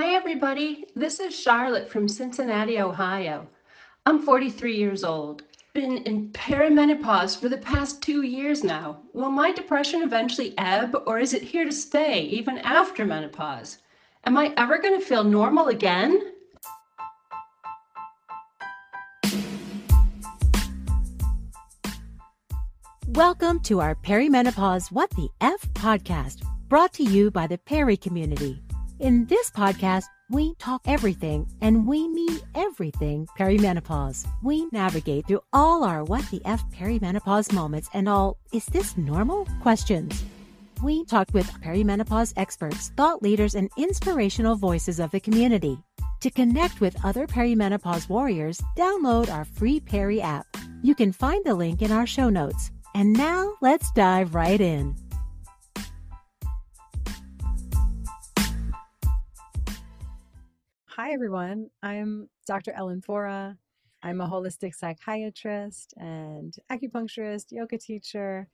Hi, everybody. This is Charlotte from Cincinnati, Ohio. I'm 43 years old. Been in perimenopause for the past two years now. Will my depression eventually ebb, or is it here to stay even after menopause? Am I ever going to feel normal again? Welcome to our Perimenopause What the F podcast, brought to you by the Perry community. In this podcast, we talk everything and we mean everything perimenopause. We navigate through all our what the F perimenopause moments and all is this normal questions. We talk with perimenopause experts, thought leaders, and inspirational voices of the community. To connect with other perimenopause warriors, download our free Perry app. You can find the link in our show notes. And now let's dive right in. Hi, everyone. I'm Dr. Ellen Vora. I'm a holistic psychiatrist and acupuncturist, yoga teacher,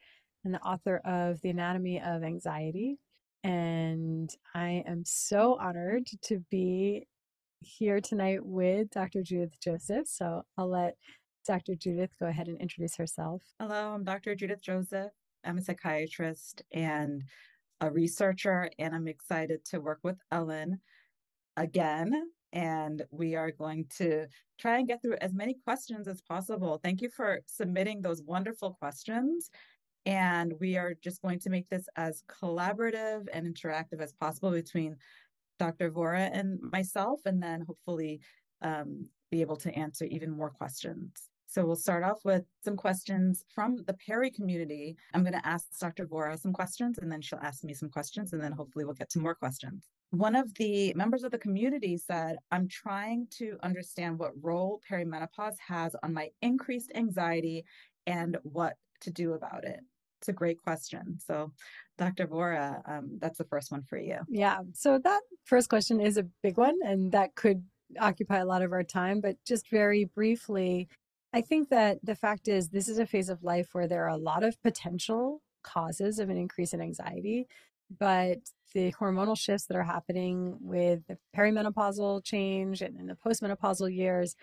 and the author of The Anatomy of Anxiety. And I am so honored to be here tonight with Dr. Judith Joseph. So I'll let Dr. Judith go ahead and introduce herself. Hello, I'm Dr. Judith Joseph. I'm a psychiatrist and a researcher, and I'm excited to work with Ellen again. And we are going to try and get through as many questions as possible. Thank you for submitting those wonderful questions. And we are just going to make this as collaborative and interactive as possible between Dr. Vora and myself, and then hopefully um, be able to answer even more questions. So we'll start off with some questions from the Perry community. I'm going to ask Dr. Vora some questions and then she'll ask me some questions and then hopefully we'll get to more questions. One of the members of the community said, I'm trying to understand what role perimenopause has on my increased anxiety and what to do about it. It's a great question. So, Dr. Vora, um, that's the first one for you. Yeah. So, that first question is a big one, and that could occupy a lot of our time. But just very briefly, I think that the fact is, this is a phase of life where there are a lot of potential causes of an increase in anxiety, but the hormonal shifts that are happening with the perimenopausal change and in the postmenopausal years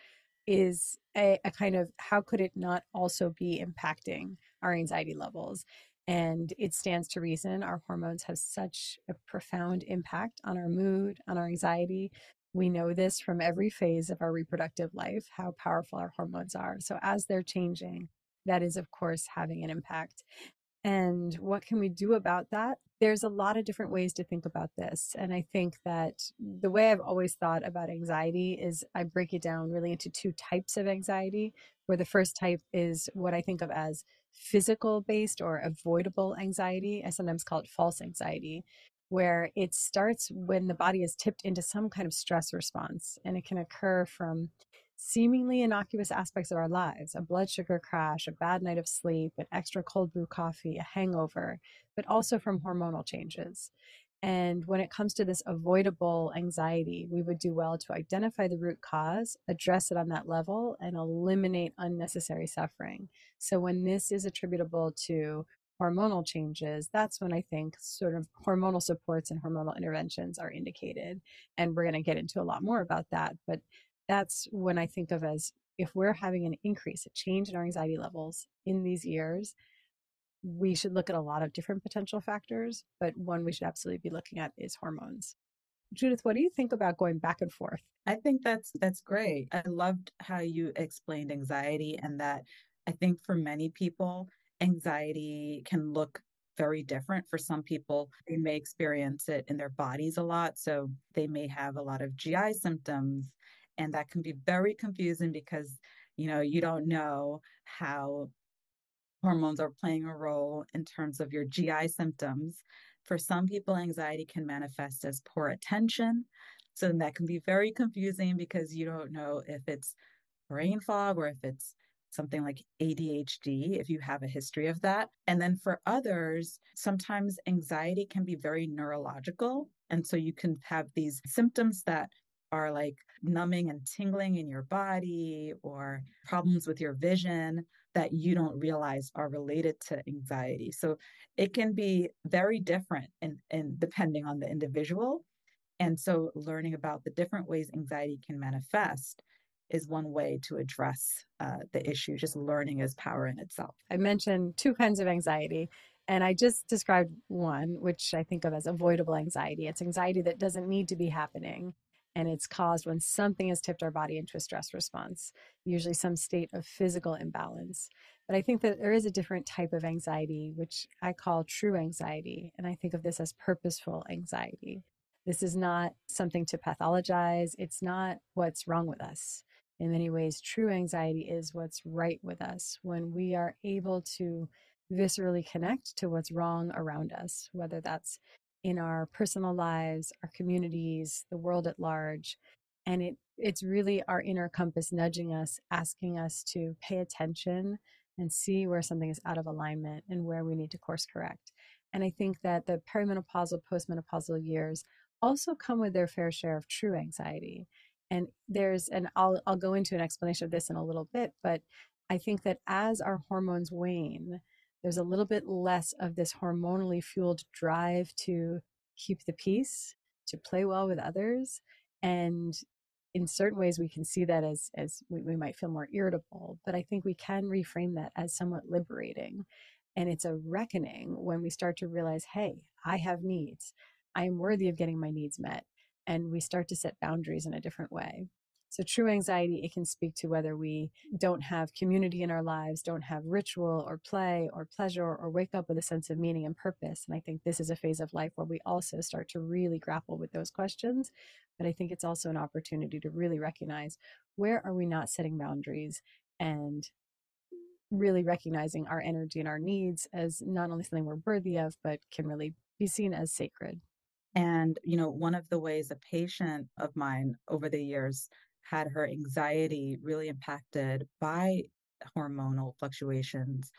is a, a, kind of how could it not also be impacting our anxiety levels? And it stands to reason our hormones have such a profound impact on our mood, on our anxiety, we know this from every phase of our reproductive life, how powerful our hormones are. So, as they're changing, that is, of course, having an impact. And what can we do about that? There's a lot of different ways to think about this. And I think that the way I've always thought about anxiety is I break it down really into two types of anxiety, where the first type is what I think of as physical based or avoidable anxiety. I sometimes call it false anxiety, where it starts when the body is tipped into some kind of stress response. And it can occur from seemingly innocuous aspects of our lives a blood sugar crash, a bad night of sleep, an extra cold brew coffee, a hangover, but also from hormonal changes. And when it comes to this avoidable anxiety, we would do well to identify the root cause, address it on that level, and eliminate unnecessary suffering. So, when this is attributable to hormonal changes, that's when I think sort of hormonal supports and hormonal interventions are indicated. And we're going to get into a lot more about that. But that's when I think of as if we're having an increase, a change in our anxiety levels in these years, we should look at a lot of different potential factors, but one we should absolutely be looking at is hormones. Judith, what do you think about going back and forth? I think that's that's great. I loved how you explained anxiety and that I think for many people anxiety can look very different for some people. They may experience it in their bodies a lot. So they may have a lot of GI symptoms. And that can be very confusing because, you know, you don't know how hormones are playing a role in terms of your GI symptoms. For some people, anxiety can manifest as poor attention. So that can be very confusing because you don't know if it's brain fog or if it's something like ADHD, if you have a history of that. And then for others, sometimes anxiety can be very neurological. And so you can have these symptoms that are like numbing and tingling in your body or problems with your vision that you don't realize are related to anxiety. So it can be very different and in, in, depending on the individual. And so, learning about the different ways anxiety can manifest is one way to address uh, the issue. Just learning is power in itself. I mentioned two kinds of anxiety, and I just described one, which I think of as avoidable anxiety. It's anxiety that doesn't need to be happening. And it's caused when something has tipped our body into a stress response, usually some state of physical imbalance. But I think that there is a different type of anxiety, which I call true anxiety. And I think of this as purposeful anxiety. This is not something to pathologize, it's not what's wrong with us. In many ways, true anxiety is what's right with us when we are able to viscerally connect to what's wrong around us, whether that's in our personal lives, our communities, the world at large. And it it's really our inner compass nudging us, asking us to pay attention and see where something is out of alignment and where we need to course correct. And I think that the perimenopausal, postmenopausal years also come with their fair share of true anxiety. And there's, and I'll, I'll go into an explanation of this in a little bit, but I think that as our hormones wane, there's a little bit less of this hormonally fueled drive to keep the peace, to play well with others. And in certain ways, we can see that as, as we, we might feel more irritable, but I think we can reframe that as somewhat liberating. And it's a reckoning when we start to realize, hey, I have needs. I am worthy of getting my needs met. And we start to set boundaries in a different way. So, true anxiety, it can speak to whether we don't have community in our lives, don't have ritual or play or pleasure, or wake up with a sense of meaning and purpose. And I think this is a phase of life where we also start to really grapple with those questions. But I think it's also an opportunity to really recognize where are we not setting boundaries and really recognizing our energy and our needs as not only something we're worthy of, but can really be seen as sacred. And, you know, one of the ways a patient of mine over the years had her anxiety really impacted by hormonal fluctuations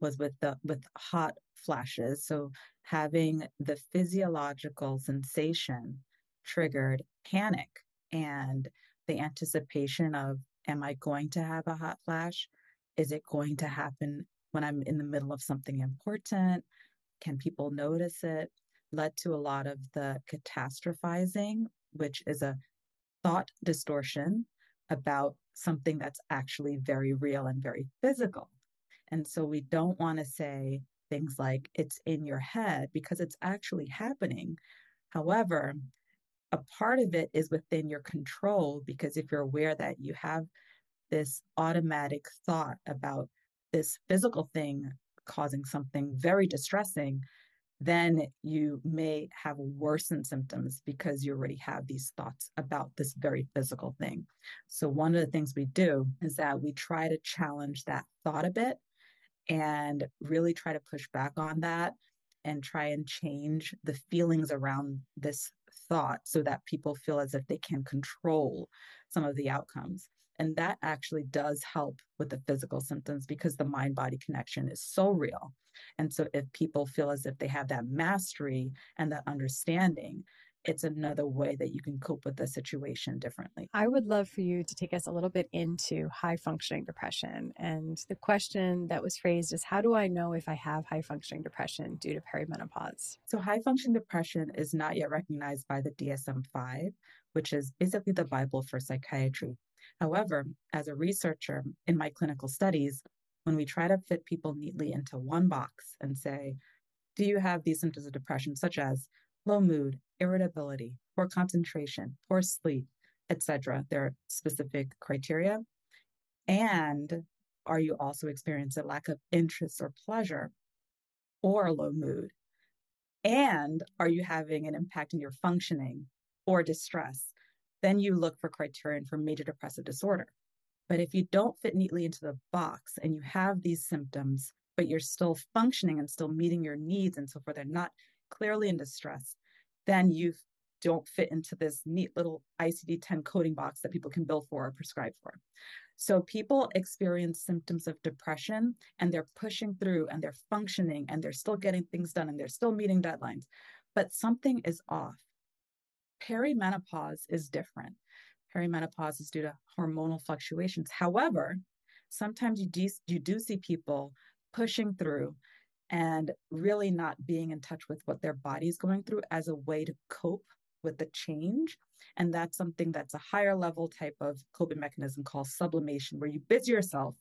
was with the with hot flashes. So having the physiological sensation triggered panic and the anticipation of am i going to have a hot flash? Is it going to happen when i'm in the middle of something important? Can people notice it? led to a lot of the catastrophizing which is a thought distortion about something that's actually very real and very physical. And so we don't want to say things like it's in your head because it's actually happening. However, a part of it is within your control because if you're aware that you have this automatic thought about this physical thing causing something very distressing, then you may have worsened symptoms because you already have these thoughts about this very physical thing. So, one of the things we do is that we try to challenge that thought a bit and really try to push back on that and try and change the feelings around this thought so that people feel as if they can control some of the outcomes. And that actually does help with the physical symptoms because the mind body connection is so real. And so if people feel as if they have that mastery and that understanding, it's another way that you can cope with the situation differently. I would love for you to take us a little bit into high functioning depression. And the question that was phrased is How do I know if I have high functioning depression due to perimenopause? So, high functioning depression is not yet recognized by the DSM 5, which is basically the Bible for psychiatry. However, as a researcher in my clinical studies, when we try to fit people neatly into one box and say, do you have these symptoms of depression, such as low mood, irritability, poor concentration, poor sleep, etc.? There are specific criteria. And are you also experiencing a lack of interest or pleasure or low mood? And are you having an impact in your functioning or distress? Then you look for criterion for major depressive disorder. But if you don't fit neatly into the box and you have these symptoms, but you're still functioning and still meeting your needs and so forth, they're not clearly in distress, then you don't fit into this neat little ICD 10 coding box that people can bill for or prescribe for. So people experience symptoms of depression and they're pushing through and they're functioning and they're still getting things done and they're still meeting deadlines, but something is off. Perimenopause is different. Perimenopause is due to hormonal fluctuations. However, sometimes you do, you do see people pushing through and really not being in touch with what their body is going through as a way to cope with the change. And that's something that's a higher level type of coping mechanism called sublimation, where you busy yourself.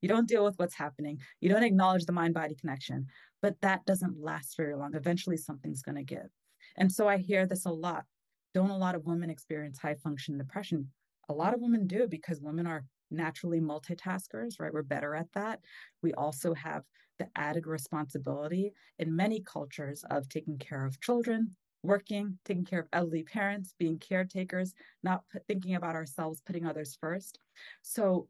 You don't deal with what's happening. You don't acknowledge the mind body connection, but that doesn't last very long. Eventually, something's going to give. And so I hear this a lot. Don't a lot of women experience high function depression? A lot of women do because women are naturally multitaskers, right? We're better at that. We also have the added responsibility in many cultures of taking care of children, working, taking care of elderly parents, being caretakers, not thinking about ourselves, putting others first. So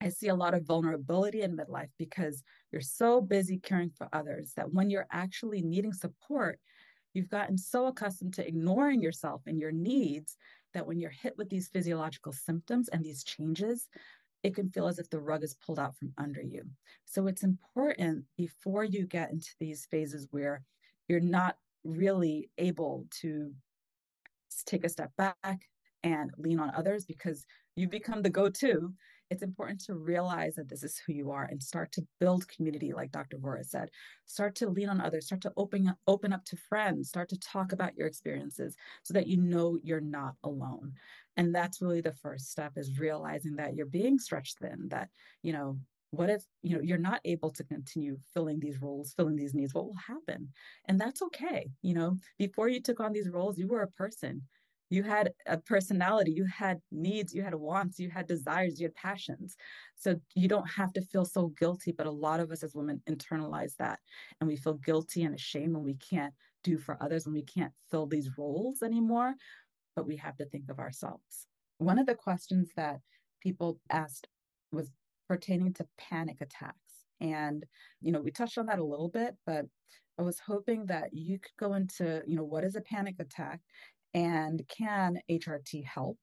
I see a lot of vulnerability in midlife because you're so busy caring for others that when you're actually needing support, you've gotten so accustomed to ignoring yourself and your needs that when you're hit with these physiological symptoms and these changes, it can feel as if the rug is pulled out from under you. So it's important before you get into these phases where you're not really able to take a step back and lean on others because you become the go to it's important to realize that this is who you are and start to build community like dr vora said. Start to lean on others start to open up, open up to friends start to talk about your experiences so that you know you're not alone. And that's really the first step is realizing that you're being stretched thin that you know what if you know you're not able to continue filling these roles filling these needs what will happen? And that's okay you know? Before you took on these roles you were a person you had a personality you had needs you had wants you had desires you had passions. So you don't have to feel so guilty but a lot of us as women internalize that and we feel guilty and ashamed when we can't do for others when we can't fill these roles anymore but we have to think of ourselves. One of the questions that people asked was pertaining to panic attacks and you know we touched on that a little bit but I was hoping that you could go into, you know, what is a panic attack and can HRT help?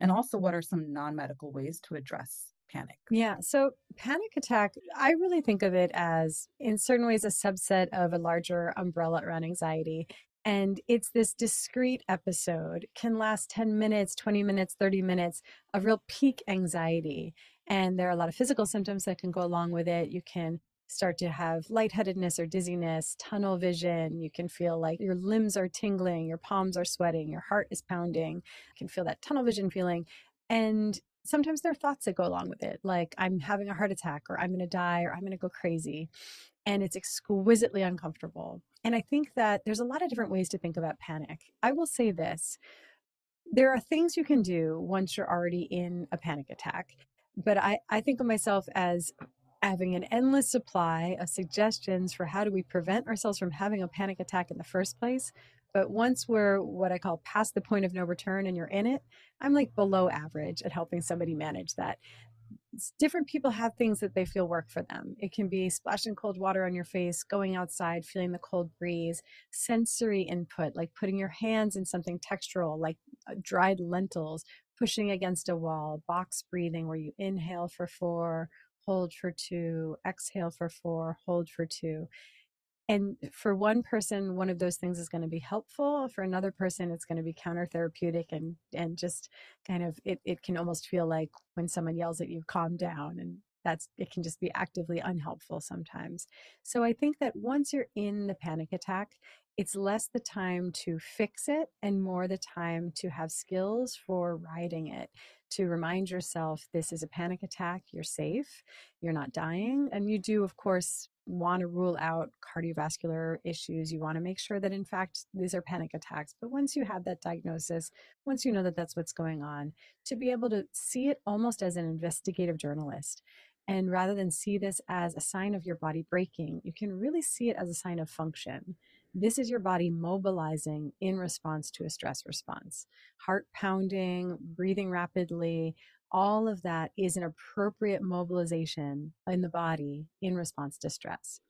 And also, what are some non medical ways to address panic? Yeah. So, panic attack, I really think of it as, in certain ways, a subset of a larger umbrella around anxiety. And it's this discrete episode, can last 10 minutes, 20 minutes, 30 minutes of real peak anxiety. And there are a lot of physical symptoms that can go along with it. You can start to have lightheadedness or dizziness, tunnel vision. You can feel like your limbs are tingling, your palms are sweating, your heart is pounding. You can feel that tunnel vision feeling. And sometimes there are thoughts that go along with it, like I'm having a heart attack, or I'm going to die, or I'm going to go crazy. And it's exquisitely uncomfortable. And I think that there's a lot of different ways to think about panic. I will say this there are things you can do once you're already in a panic attack. But I, I think of myself as having an endless supply of suggestions for how do we prevent ourselves from having a panic attack in the first place. But once we're what I call past the point of no return and you're in it, I'm like below average at helping somebody manage that. Different people have things that they feel work for them. It can be splashing cold water on your face, going outside, feeling the cold breeze, sensory input, like putting your hands in something textural, like uh, dried lentils, pushing against a wall, box breathing, where you inhale for four, hold for two, exhale for four, hold for two. And for one person, one of those things is going to be helpful. For another person, it's going to be counter therapeutic and and just kind of it, it can almost feel like when someone yells at you, calm down. And that's it can just be actively unhelpful sometimes. So I think that once you're in the panic attack, it's less the time to fix it and more the time to have skills for riding it to remind yourself this is a panic attack, you're safe, you're not dying. And you do, of course, want to rule out cardiovascular issues. You want to make sure that, in fact, these are panic attacks. But once you have that diagnosis, once you know that that's what's going on, to be able to see it almost as an investigative journalist. And rather than see this as a sign of your body breaking, you can really see it as a sign of function. This is your body mobilizing in response to a stress response. Heart pounding, breathing rapidly, all of that is an appropriate mobilization in the body in response to stress.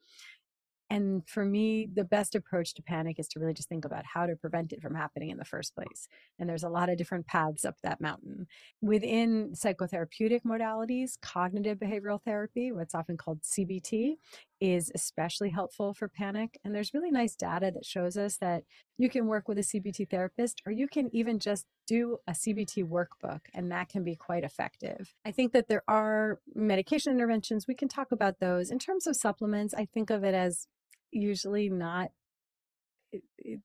And for me, the best approach to panic is to really just think about how to prevent it from happening in the first place. And there's a lot of different paths up that mountain. Within psychotherapeutic modalities, cognitive behavioral therapy, what's often called CBT, is especially helpful for panic. And there's really nice data that shows us that you can work with a CBT therapist or you can even just do a CBT workbook, and that can be quite effective. I think that there are medication interventions. We can talk about those. In terms of supplements, I think of it as usually not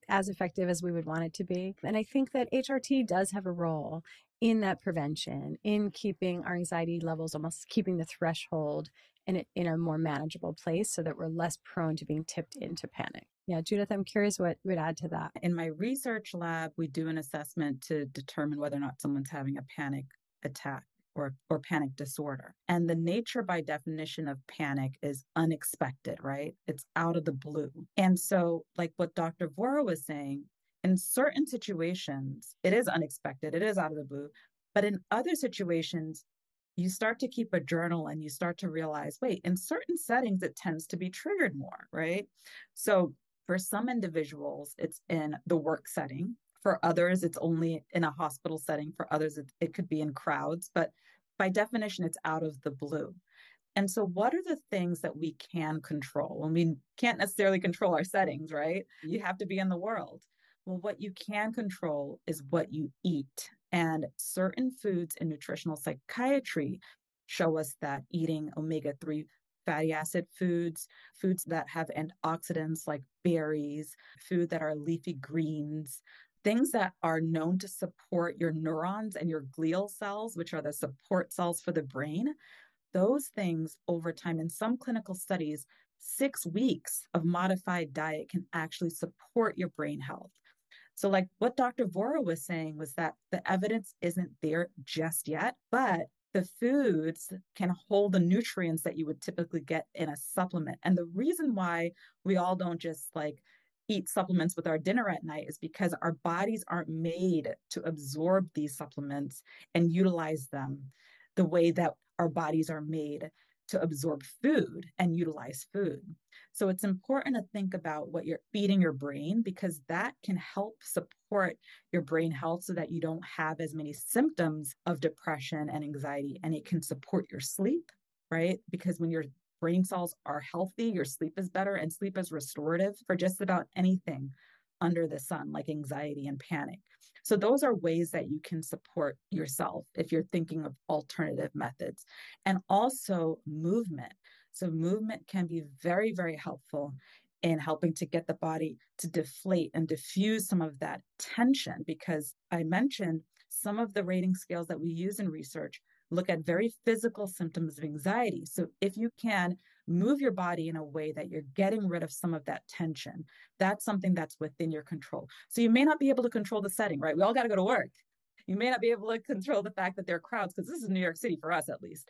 as effective as we would want it to be. And I think that HRT does have a role in that prevention, in keeping our anxiety levels almost keeping the threshold in a, in a more manageable place so that we're less prone to being tipped into panic. Yeah, Judith, I'm curious what would add to that. In my research lab, we do an assessment to determine whether or not someone's having a panic attack or, or panic disorder. And the nature by definition of panic is unexpected, right? It's out of the blue. And so, like what Dr. Vora was saying, in certain situations, it is unexpected, it is out of the blue. But in other situations, you start to keep a journal and you start to realize wait, in certain settings, it tends to be triggered more, right? So for some individuals, it's in the work setting. For others, it's only in a hospital setting. For others, it, it could be in crowds. But by definition, it's out of the blue. And so, what are the things that we can control? Well, we can't necessarily control our settings, right? You have to be in the world. Well, what you can control is what you eat. And certain foods in nutritional psychiatry show us that eating omega 3 fatty acid foods, foods that have antioxidants like berries, food that are leafy greens, things that are known to support your neurons and your glial cells, which are the support cells for the brain. Those things over time, in some clinical studies, six weeks of modified diet can actually support your brain health. So, like what Dr. Vora was saying was that the evidence isn't there just yet, but the foods can hold the nutrients that you would typically get in a supplement. And the reason why we all don't just like eat supplements with our dinner at night is because our bodies aren't made to absorb these supplements and utilize them the way that our bodies are made to absorb food and utilize food. So it's important to think about what you're feeding your brain because that can help support your brain health so that you don't have as many symptoms of depression and anxiety and it can support your sleep, right? Because when your brain cells are healthy, your sleep is better and sleep is restorative for just about anything under the sun like anxiety and panic. So, those are ways that you can support yourself if you're thinking of alternative methods. And also movement. So, movement can be very, very helpful in helping to get the body to deflate and diffuse some of that tension because I mentioned some of the rating scales that we use in research look at very physical symptoms of anxiety. So if you can move your body in a way that you're getting rid of some of that tension, that's something that's within your control. So you may not be able to control the setting, right? We all got to go to work. You may not be able to control the fact that there are crowds because this is New York City for us at least.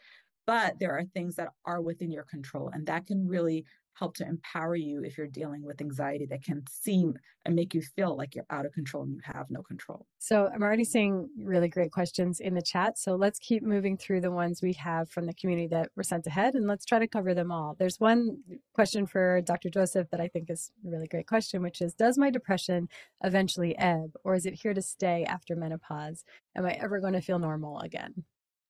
But there are things that are within your control, and that can really help to empower you if you're dealing with anxiety that can seem and make you feel like you're out of control and you have no control. So I'm already seeing really great questions in the chat. So let's keep moving through the ones we have from the community that were sent ahead and let's try to cover them all. There's one question for Dr. Joseph that I think is a really great question, which is Does my depression eventually ebb or is it here to stay after menopause? Am I ever going to feel normal again?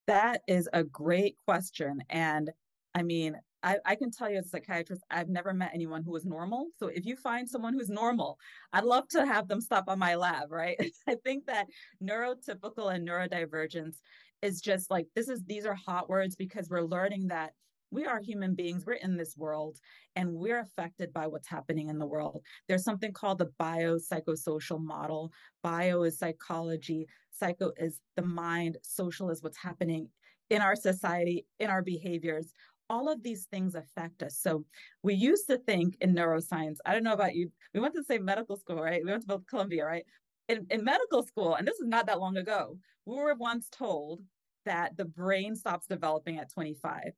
That is a great question. And I mean, I, I, can tell you as a psychiatrist, I've never met anyone who is normal. So if you find someone who's normal, I'd love to have them stop on my lab, right? I think that neurotypical and neurodivergence is just like this is these are hot words because we're learning that we are human beings. We're in this world and we're affected by what's happening in the world. There's something called the biopsychosocial model. Bio is psychology, psycho is the mind, social is what's happening in our society, in our behaviors all of these things affect us. So we used to think in neuroscience, I don't know about you, we went to the same medical school, right? We went to Columbia, right? In, in medical school, and this is not that long ago, we were once told that the brain stops developing at 25.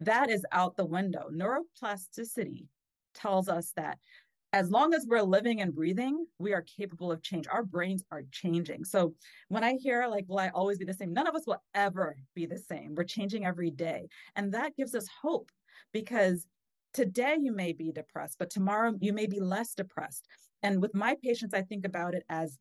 That is out the window. Neuroplasticity tells us that as long as we're living and breathing, we are capable of change. Our brains are changing. So when I hear like, will I always be the same? None of us will ever be the same. We're changing every day. And that gives us hope because today you may be depressed, but tomorrow you may be less depressed. And with my patients, I think about it as,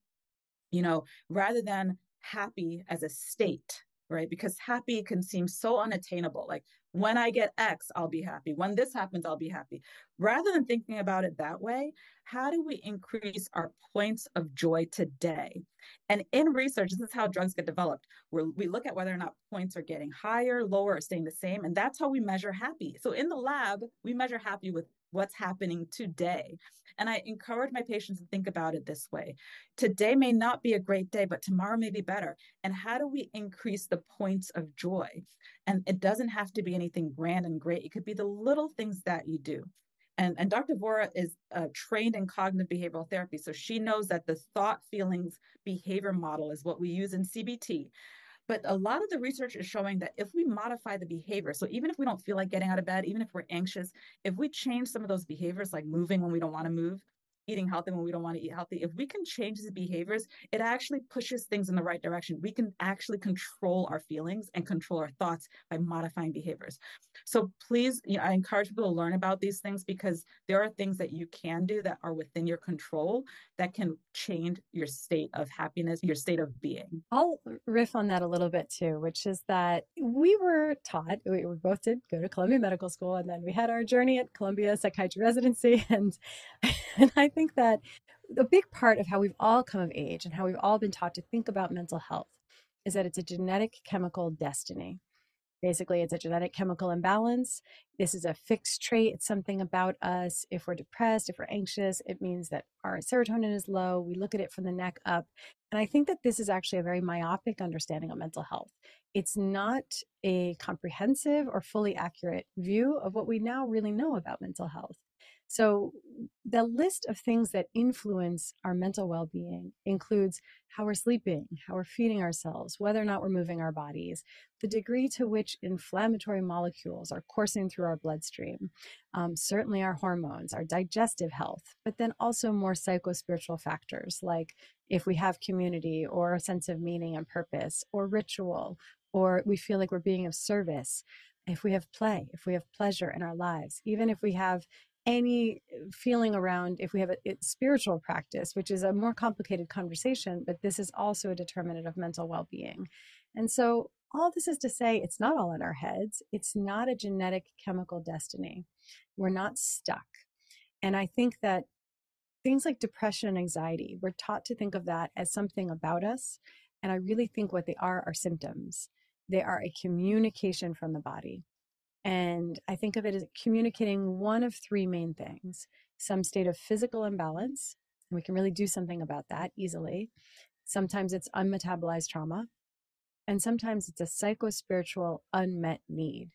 you know, rather than happy as a state, right? Because happy can seem so unattainable. Like when I get X, I'll be happy. When this happens, I'll be happy. Rather than thinking about it that way, how do we increase our points of joy today? And in research, this is how drugs get developed. Where we look at whether or not points are getting higher, lower, or staying the same. And that's how we measure happy. So in the lab, we measure happy with what's happening today. And I encourage my patients to think about it this way today may not be a great day, but tomorrow may be better. And how do we increase the points of joy? And it doesn't have to be anything grand and great, it could be the little things that you do. And, and Dr. Vora is uh, trained in cognitive behavioral therapy. So she knows that the thought, feelings, behavior model is what we use in CBT. But a lot of the research is showing that if we modify the behavior, so even if we don't feel like getting out of bed, even if we're anxious, if we change some of those behaviors, like moving when we don't want to move, eating healthy when we don't want to eat healthy, if we can change these behaviors, it actually pushes things in the right direction. We can actually control our feelings and control our thoughts by modifying behaviors. So please, you know, I encourage people to learn about these things because there are things that you can do that are within your control that can change your state of happiness, your state of being. I'll riff on that a little bit too, which is that we were taught, we, both did go to Columbia Medical School, and then we had our journey at Columbia Psychiatry Residency. And, and I think that a big part of how we've all come of age and how we've all been taught to think about mental health is that it's a genetic chemical destiny. Basically, it's a genetic chemical imbalance. This is a fixed trait. It's something about us. If we're depressed, if we're anxious, it means that our serotonin is low. We look at it from the neck up. And I think that this is actually a very myopic understanding of mental health. It's not a comprehensive or fully accurate view of what we now really know about mental health. So, the list of things that influence our mental well being includes how we're sleeping, how we're feeding ourselves, whether or not we're moving our bodies, the degree to which inflammatory molecules are coursing through our bloodstream, um, certainly our hormones, our digestive health, but then also more psycho-spiritual factors like if we have community or a sense of meaning and purpose or ritual, or we feel like we're being of service if we have play, if we have pleasure in our lives, even if we have any uh, feeling around if we have a, a, spiritual practice, which is a more complicated conversation, but this is also a determinant of mental well being. And so, all this is to say, it's not all in our heads. It's not a genetic chemical destiny. We're not stuck. And I think that things like depression and anxiety, we're taught to think of that as something about us. And I really think what they are are symptoms. They are a communication from the body. And I think of it as communicating one of three main things some state of physical imbalance, and we can really do something about that easily. Sometimes it's unmetabolized trauma, and sometimes it's a psycho spiritual unmet need.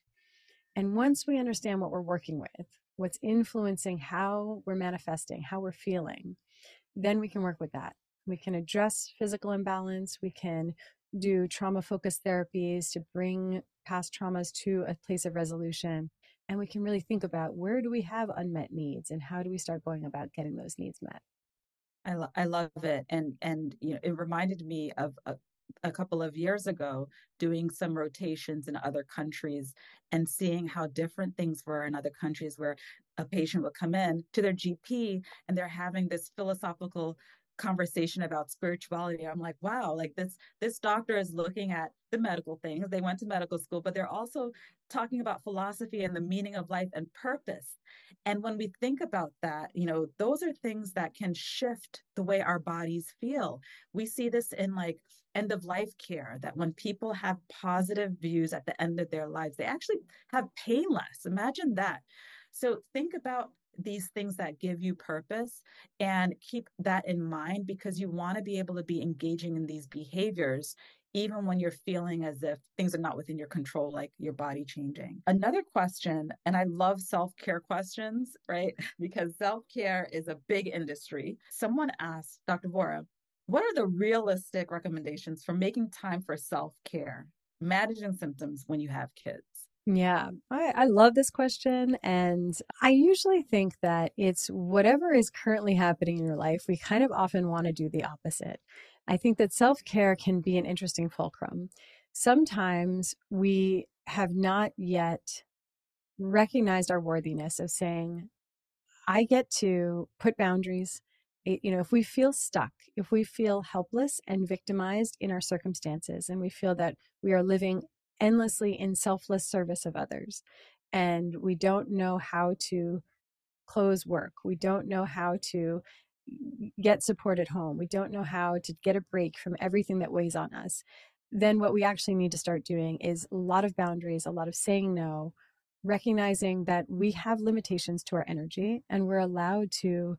And once we understand what we're working with, what's influencing how we're manifesting, how we're feeling, then we can work with that. We can address physical imbalance. We can do trauma focused therapies to bring past traumas to a place of resolution. And we can really think about where do we have unmet needs and how do we start going about getting those needs met. I, lo- I love it. And, and, you know, it reminded me of a, a couple of years ago doing some rotations in other countries and seeing how different things were in other countries where a patient would come in to their GP and they're having this philosophical conversation about spirituality i'm like wow like this this doctor is looking at the medical things. They went to medical school but they're also talking about philosophy and the meaning of life and purpose. And when we think about that you know those are things that can shift the way our bodies feel. We see this in like end of life care that when people have positive views at the end of their lives they actually have pain less. Imagine that. So think about these things that give you purpose and keep that in mind because you want to be able to be engaging in these behaviors even when you're feeling as if things are not within your control, like your body changing. Another question, and I love self care questions, right? Because self care is a big industry. Someone asked Dr. Vora, what are the realistic recommendations for making time for self care, managing symptoms when you have kids? Yeah, I, I love this question. And I usually think that it's whatever is currently happening in your life, we kind of often want to do the opposite. I think that self care can be an interesting fulcrum. Sometimes we have not yet recognized our worthiness of saying, I get to put boundaries. You know, if we feel stuck, if we feel helpless and victimized in our circumstances, and we feel that we are living endlessly in selfless service of others. And we don't know how to close work. We don't know how to get support at home. We don't know how to get a break from everything that weighs on us. Then what we actually need to start doing is a lot of boundaries, a lot of saying no, recognizing that we have limitations to our energy and we're allowed to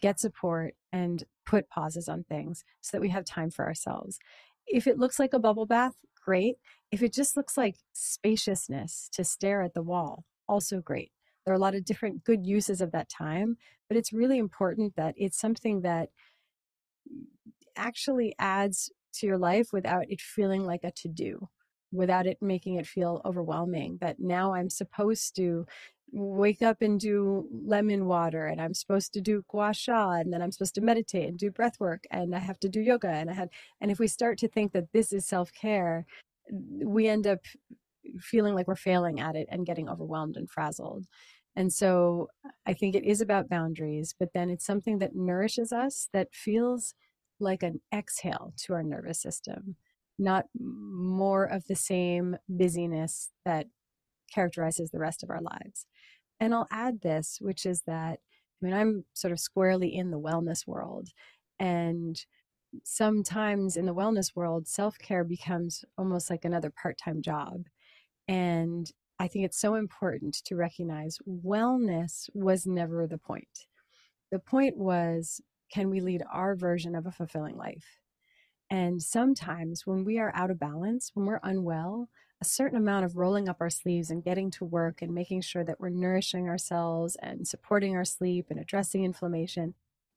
get support and put pauses on things so that we have time for ourselves. If it looks like a bubble bath, great. If it just looks like spaciousness to stare at the wall, also great. There are a lot of different good uses of that time, but it's really important that it's something that actually adds to your life without it feeling like a to do, without it making it feel overwhelming. That now I'm supposed to wake up and do lemon water and I'm supposed to do gua sha and then I'm supposed to meditate and do breath work and I have to do yoga and I had and if we start to think that this is self-care we end up feeling like we're failing at it and getting overwhelmed and frazzled. And so I think it is about boundaries, but then it's something that nourishes us that feels like an exhale to our nervous system, not more of the same busyness that characterizes the rest of our lives. And I'll add this, which is that I mean, I'm sort of squarely in the wellness world. And sometimes in the wellness world, self care becomes almost like another part time job. And I think it's so important to recognize wellness was never the point. The point was can we lead our version of a fulfilling life? And sometimes when we are out of balance, when we're unwell, a certain amount of rolling up our sleeves and getting to work and making sure that we're nourishing ourselves and supporting our sleep and addressing inflammation,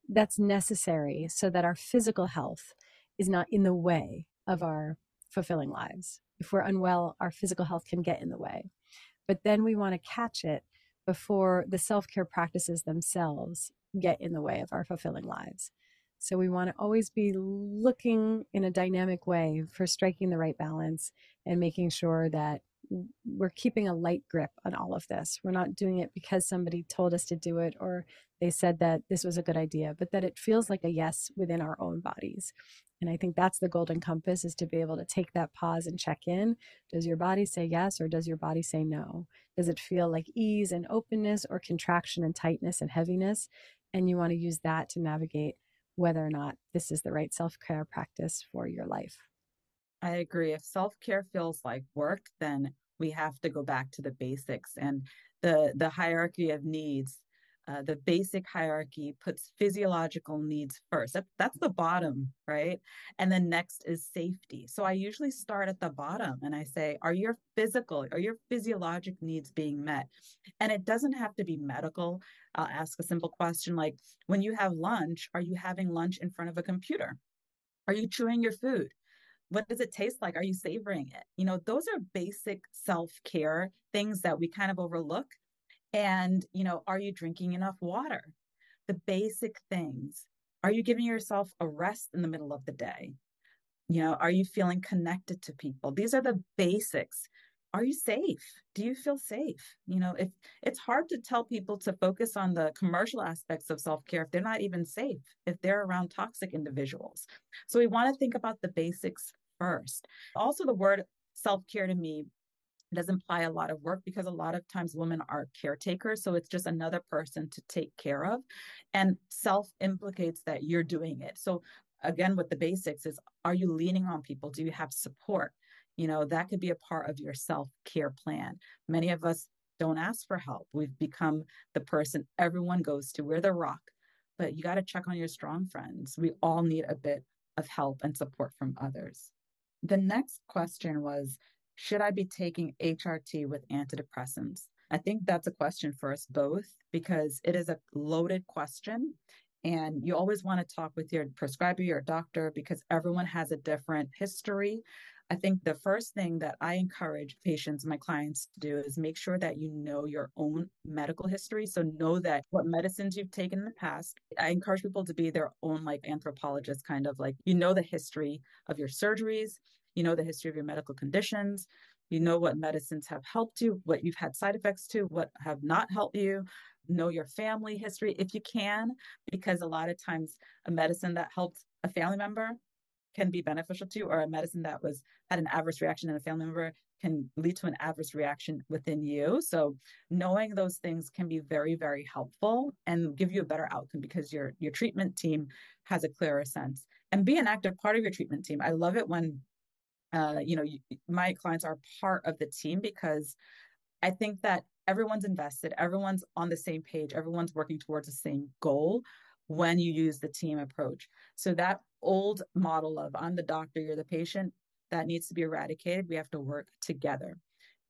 that's necessary so that our physical health is not in the way of our fulfilling lives. If we're unwell, our physical health can get in the way. But then we want to catch it before the self care practices themselves get in the way of our fulfilling lives. So we want to always be looking in a dynamic way for striking the right balance and making sure that we're keeping a light grip on all of this. We're not doing it because somebody told us to do it or they said that this was a good idea, but that it feels like a yes within our own bodies. And I think that's the golden compass is to be able to take that pause and check in. Does your body say yes or does your body say no? Does it feel like ease and openness or contraction and tightness and heaviness? And you want to use that to navigate whether or not this is the right self care practice for your life. I agree. If self care feels like work, then we have to go back to the basics and the the hierarchy of needs uh, the basic hierarchy puts physiological needs first. That, that's the bottom, right? And then next is safety. So I usually start at the bottom and I say, are your physical, are your physiologic needs being met? And it doesn't have to be medical. I'll ask a simple question like, when you have lunch, are you having lunch in front of a computer? Are you chewing your food? What does it taste like? Are you savoring it? You know, those are basic self care things that we kind of overlook and, you know, are you drinking enough water? The basic things. Are you giving yourself a rest in the middle of the day? You know, are you feeling connected to people? These are the basics. Are you safe? Do you feel safe? You know, if it's hard to tell people to focus on the commercial aspects of self-care if they're not even safe, if they're around toxic individuals. So we want to think about the basics first. Also the word self-care to me does imply a lot of work because a lot of times women are caretakers. So it's just another person to take care of. And self implicates that you're doing it. So again, with the basics is are you leaning on people? Do you have support? You know, that could be a part of your self care plan. Many of us don't ask for help. We've become the person everyone goes to. We're the rock. But you got to check on your strong friends. We all need a bit of help and support from others. The next question was should I be taking HRT with antidepressants? I think that's a question for us both because it is a loaded question. And you always want to talk with your prescriber, your doctor, because everyone has a different history. I think the first thing that I encourage patients, my clients to do is make sure that you know your own medical history. So know that what medicines you've taken in the past. I encourage people to be their own like anthropologist, kind of like you know the history of your surgeries, you know the history of your medical conditions, you know what medicines have helped you, what you've had side effects to, what have not helped you, know your family history if you can, because a lot of times a medicine that helped a family member can be beneficial to you, or a medicine that was had an adverse reaction in a family member can lead to an adverse reaction within you. So knowing those things can be very, very helpful and give you a better outcome because your your treatment team has a clearer sense. And be an active part of your treatment team. I love it when uh, you know, you, my clients are part of the team because I think that everyone's invested, everyone's on the same page, everyone's working towards the same goal when you use the team approach. So that old model of I'm the doctor, you're the patient, that needs to be eradicated. We have to work together.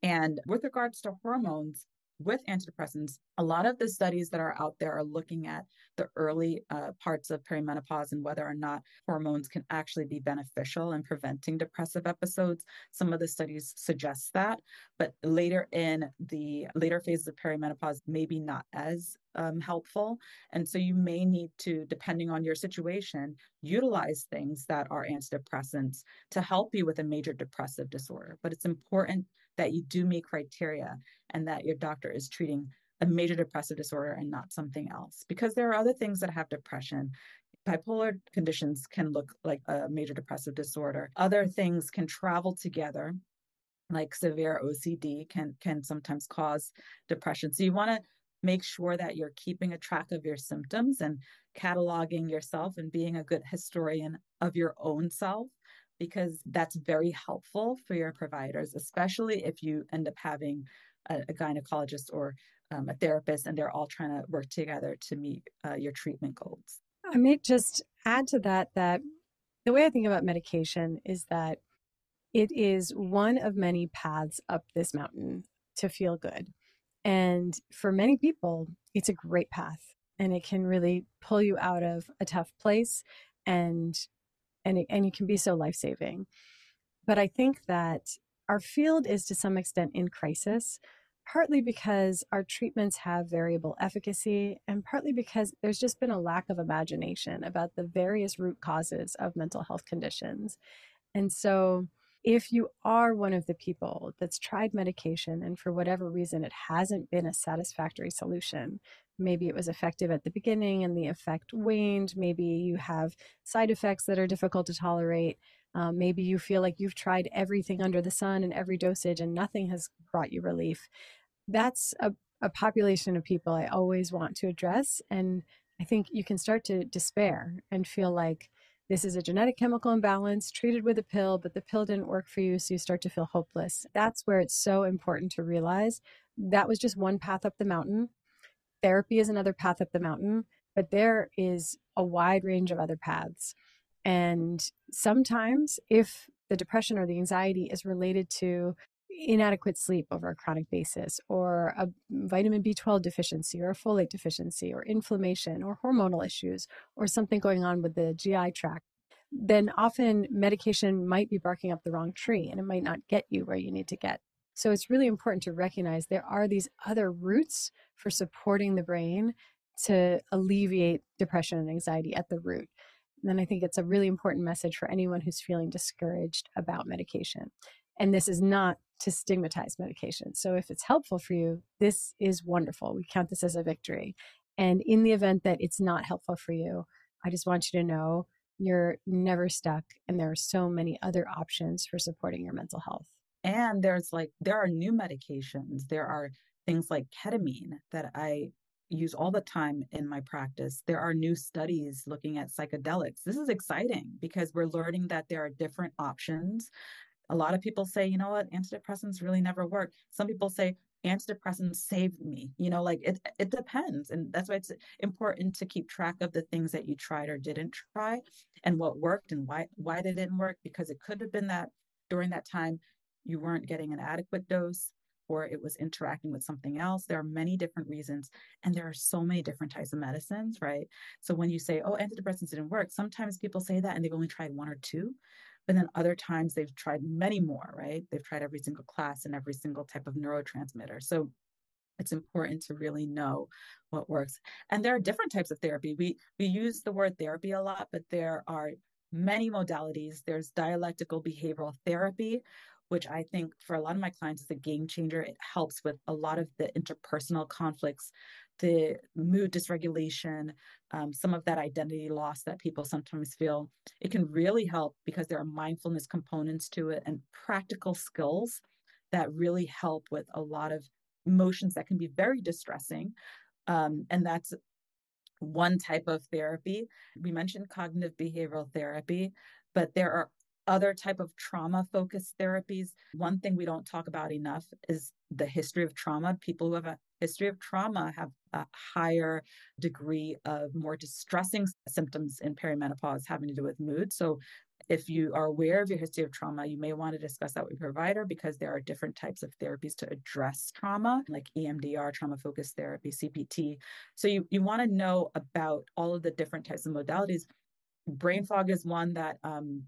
And with regards to hormones, with antidepressants, a lot of the studies that are out there are looking at the early uh, parts of perimenopause and whether or not hormones can actually be beneficial in preventing depressive episodes. Some of the studies suggest that, but later in the later phases of perimenopause, maybe not as um, helpful. And so you may need to, depending on your situation, utilize things that are antidepressants to help you with a major depressive disorder. But it's important that you do meet criteria and that your doctor is treating a major depressive disorder and not something else. Because there are other things that have depression. Bipolar conditions can look like a major depressive disorder. Other things can travel together, like severe OCD can can sometimes cause depression. So you want to make sure that you're keeping a track of your symptoms and cataloging yourself and being a good historian of your own self because that's very helpful for your providers, especially if you end up having a, a gynecologist or um, a therapist and they're all trying to work together to meet uh, your treatment goals. I may just add to that that the way I think about medication is that it is one of many paths up this mountain to feel good. And for many people, it's a great path and it can really pull you out of a tough place and and it, and it can be so life-saving. But I think that our field is to some extent in crisis, partly because our treatments have variable efficacy and partly because there's just been a lack of imagination about the various root causes of mental health conditions. And so if you are one of the people that's tried medication and for whatever reason it hasn't been a satisfactory solution, maybe it was effective at the beginning and the effect waned, maybe you have side effects that are difficult to tolerate. Um, maybe you feel like you've tried everything under the sun and every dosage and nothing has brought you relief. That's a, a population of people I always want to address. And I think you can start to despair and feel like this is a genetic chemical imbalance treated with a pill, but the pill didn't work for you. So you start to feel hopeless. That's where it's so important to realize that was just one path up the mountain. Therapy is another path up the mountain, but there is a wide range of other paths. And sometimes, if the depression or the anxiety is related to inadequate sleep over a chronic basis, or a vitamin B12 deficiency, or a folate deficiency, or inflammation, or hormonal issues, or something going on with the GI tract, then often medication might be barking up the wrong tree and it might not get you where you need to get. So it's really important to recognize there are these other routes for supporting the brain to alleviate depression and anxiety at the root. And I think it's a really important message for anyone who's feeling discouraged about medication. And this is not to stigmatize medication. So if it's helpful for you, this is wonderful. We count this as a victory. And in the event that it's not helpful for you, I just want you to know you're never stuck and there are so many other options for supporting your mental health. And there's like, there are new medications. There are things like ketamine that I use all the time in my practice. There are new studies looking at psychedelics. This is exciting because we're learning that there are different options. A lot of people say, you know what, antidepressants really never work. Some people say antidepressants saved me. You know, like it it depends. And that's why it's important to keep track of the things that you tried or didn't try and what worked and why why they didn't work because it could have been that during that time you weren't getting an adequate dose or it was interacting with something else. There are many different reasons, and there are so many different types of medicines, right? So when you say, oh, antidepressants didn't work, sometimes people say that and they've only tried one or two. But then other times they've tried many more, right? They've tried every single class and every single type of neurotransmitter. So it's important to really know what works. And there are different types of therapy. We we use the word therapy a lot, but there are many modalities. There's dialectical behavioral therapy, which I think for a lot of my clients is a game changer. It helps with a lot of the interpersonal conflicts, the mood dysregulation, um, some of that identity loss that people sometimes feel. It can really help because there are mindfulness components to it and practical skills that really help with a lot of emotions that can be very distressing. Um, and that's one type of therapy. We mentioned cognitive behavioral therapy, but there are other type of trauma focused therapies one thing we don't talk about enough is the history of trauma people who have a history of trauma have a higher degree of more distressing symptoms in perimenopause having to do with mood so if you are aware of your history of trauma, you may want to discuss that with your provider because there are different types of therapies to address trauma, like EMDR, trauma focused therapy, CPT. So you, you want to know about all of the different types of modalities. Brain fog is one that um,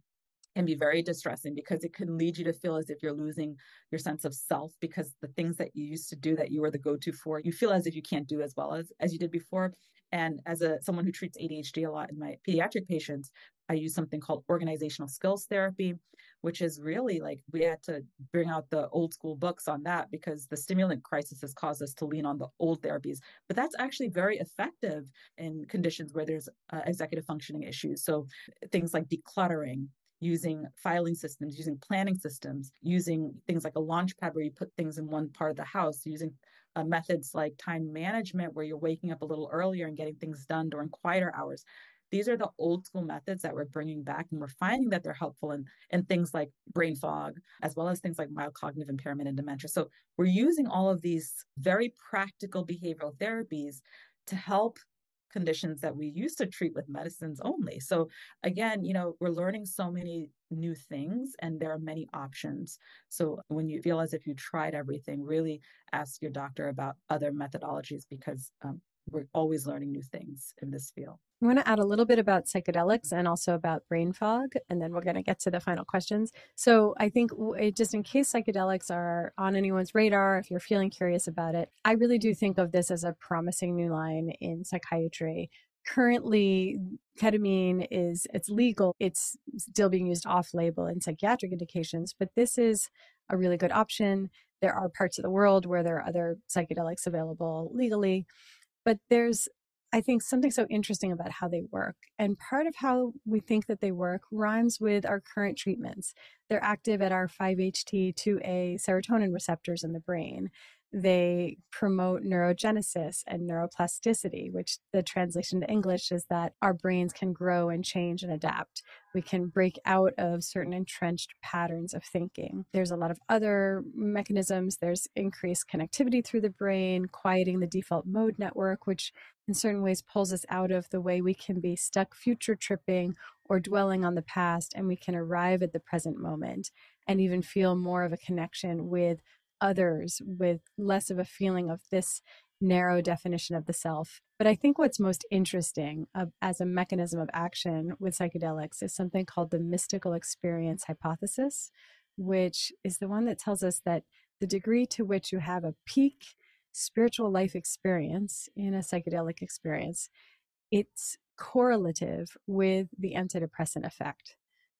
can be very distressing because it can lead you to feel as if you're losing your sense of self because the things that you used to do that you were the go-to for you feel as if you can't do as well as as you did before. And as a someone who treats ADHD a lot in my pediatric patients I use something called organizational skills therapy which is really like we had to bring out the old school books on that because the stimulant crisis has caused us to lean on the old therapies. But that's actually very effective in conditions where there's uh, executive functioning issues. So things like decluttering using filing systems, using planning systems, using things like a launch pad where you put things in one part of the house, using uh, methods like time management where you're waking up a little earlier and getting things done during quieter hours. These are the old school methods that we're bringing back, and we're finding that they're helpful in, in things like brain fog, as well as things like mild cognitive impairment and dementia. So, we're using all of these very practical behavioral therapies to help conditions that we used to treat with medicines only. So again, you know, we're learning so many new things and there are many options. So when you feel as if you tried everything, really ask your doctor about other methodologies because um, we're always learning new things in this field. I want to add a little bit about psychedelics and also about brain fog, and then we're going to get to the final questions. So, I think just in case psychedelics are on anyone's radar, if you're feeling curious about it, I really do think of this as a promising new line in psychiatry. Currently, ketamine is it's legal. It's still being used off-label in psychiatric indications, but this is a really good option. There are parts of the world where there are other psychedelics available legally but there's I think something so interesting about how they work. And part of how we think that they work rhymes with our current treatments. They're active at our 5-HT2A serotonin receptors in the brain. They promote neurogenesis and neuroplasticity, which the translation to English is that our brains can grow and change and adapt. We can break out of certain entrenched patterns of thinking. There's a lot of other mechanisms. There's increased connectivity through the brain, quieting the default mode network, which in certain ways pulls us out of the way we can be stuck future tripping or dwelling on the past, and we can arrive at the present moment and even feel more of a connection with others with less of a feeling of this narrow definition of the self. But I think what's most interesting as a mechanism of action with psychedelics is something called the mystical experience hypothesis, which is the one that tells us that the degree to which you have a peak spiritual life experience in a psychedelic experience, it's correlative with the antidepressant effect,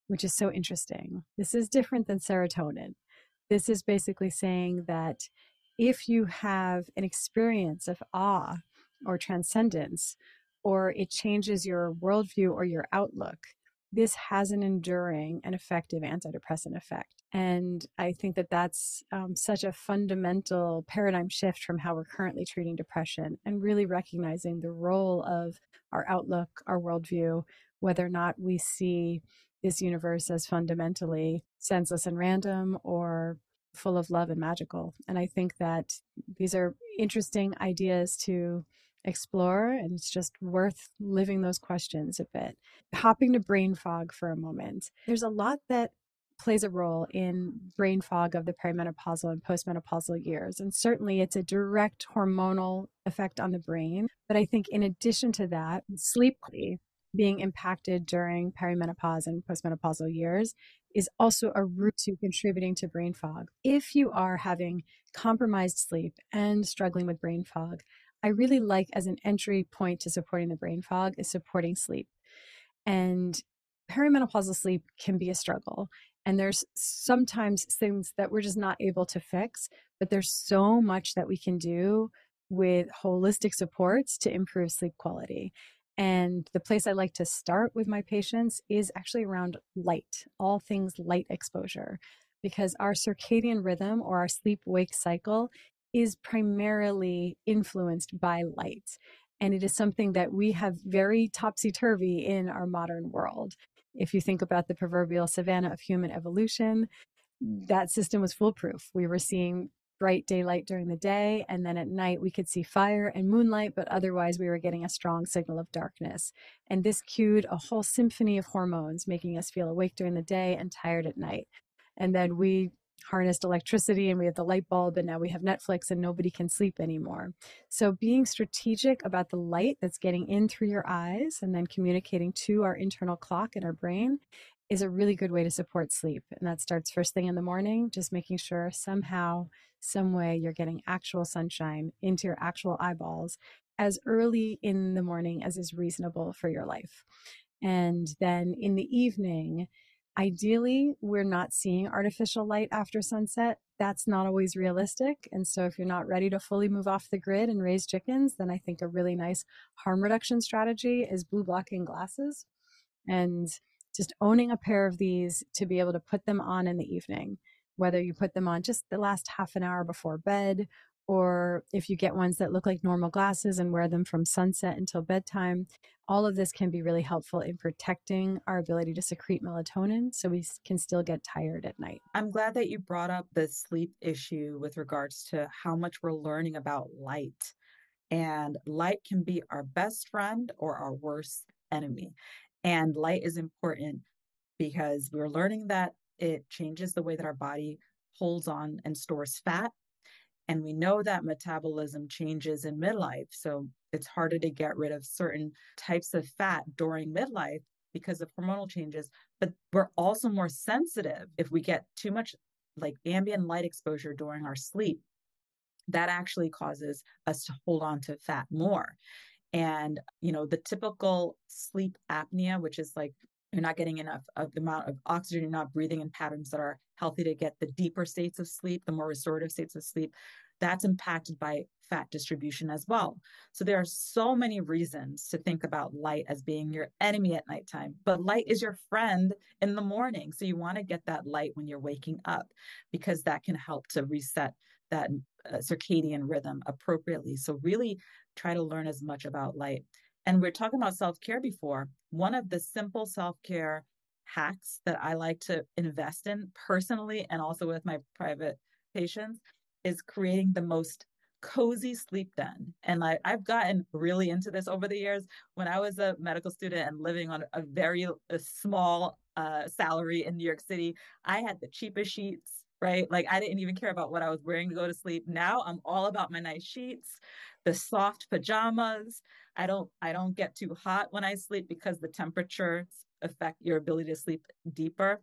which is so interesting. This is different than serotonin. This is basically saying that if you have an experience of awe or transcendence, or it changes your worldview or your outlook, this has an enduring and effective antidepressant effect. And I think that that's um, such a fundamental paradigm shift from how we're currently treating depression and really recognizing the role of our outlook, our worldview, whether or not we see this universe as fundamentally senseless and random or full of love and magical. And I think that these are interesting ideas to explore, and it's just worth living those questions a bit. Hopping to brain fog for a moment, there's a lot that plays a role in brain fog of the perimenopausal and postmenopausal years. And certainly it's a direct hormonal effect on the brain. But I think in addition to that, sleep being impacted during perimenopause and postmenopausal years is also a route to contributing to brain fog. If you are having compromised sleep and struggling with brain fog, I really like as an entry point to supporting the brain fog is supporting sleep. And perimenopausal sleep can be a struggle. And there's sometimes things that we're just not able to fix, but there's so much that we can do with holistic supports to improve sleep quality. And the place I like to start with my patients is actually around light, all things light exposure, because our circadian rhythm or our sleep wake cycle is primarily influenced by light. And it is something that we have very topsy turvy in our modern world. If you think about the proverbial savannah of human evolution, that system was foolproof. We were seeing bright daylight during the day, and then at night we could see fire and moonlight, but otherwise we were getting a strong signal of darkness. And this cued a whole symphony of hormones, making us feel awake during the day and tired at night. And then we harnessed electricity and we had the light bulb and now we have Netflix and nobody can sleep anymore. So being strategic about the light that's getting in through your eyes and then communicating to our internal clock in our brain is a really good way to support sleep. And that starts first thing in the morning, just making sure somehow, some way you're getting actual sunshine into your actual eyeballs as early in the morning as is reasonable for your life. And then in the evening, ideally, we're not seeing artificial light after sunset. That's not always realistic. And so, if you're not ready to fully move off the grid and raise chickens, then I think a really nice harm reduction strategy is blue blocking glasses. And just owning a pair of these to be able to put them on in the evening, whether you put them on just the last half an hour before bed, or if you get ones that look like normal glasses and wear them from sunset until bedtime, all of this can be really helpful in protecting our ability to secrete melatonin so we can still get tired at night. I'm glad that you brought up the sleep issue with regards to how much we're learning about light. And light can be our best friend or our worst enemy. And light is important because we're learning that it changes the way that our body holds on and stores fat. And we know that metabolism changes in midlife. So it's harder to get rid of certain types of fat during midlife because of hormonal changes. But we're also more sensitive if we get too much like ambient light exposure during our sleep. That actually causes us to hold on to fat more. And, you know, the typical sleep apnea, which is like you're not getting enough of the amount of oxygen, you're not breathing in patterns that are healthy to get the deeper states of sleep, the more restorative states of sleep, that's impacted by fat distribution as well. So there are so many reasons to think about light as being your enemy at nighttime, but light is your friend in the morning. So you want to get that light when you're waking up because that can help to reset that uh, circadian rhythm appropriately. So really try to learn as much about light. And we're talking about self care before. One of the simple self care hacks that I like to invest in personally and also with my private patients is creating the most cozy sleep den. And like I've gotten really into this over the years. When I was a medical student and living on a very a small uh, salary in New York City, I had the cheapest sheets right? Like I didn't even care about what I was wearing to go to sleep. Now I'm all about my nice sheets, the soft pajamas. I don't I don't get too hot when I sleep because the temperatures affect your ability to sleep deeper.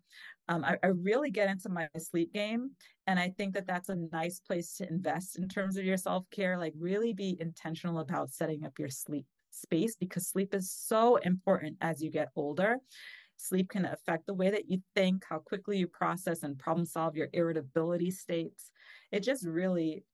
Um, I, I really get into my sleep game, and I think that that's a nice place to invest in terms of your self care. Like really be intentional about setting up your sleep space because sleep is so important as you get older. Sleep can affect the way that you think, how quickly you process and problem solve your irritability states. It just really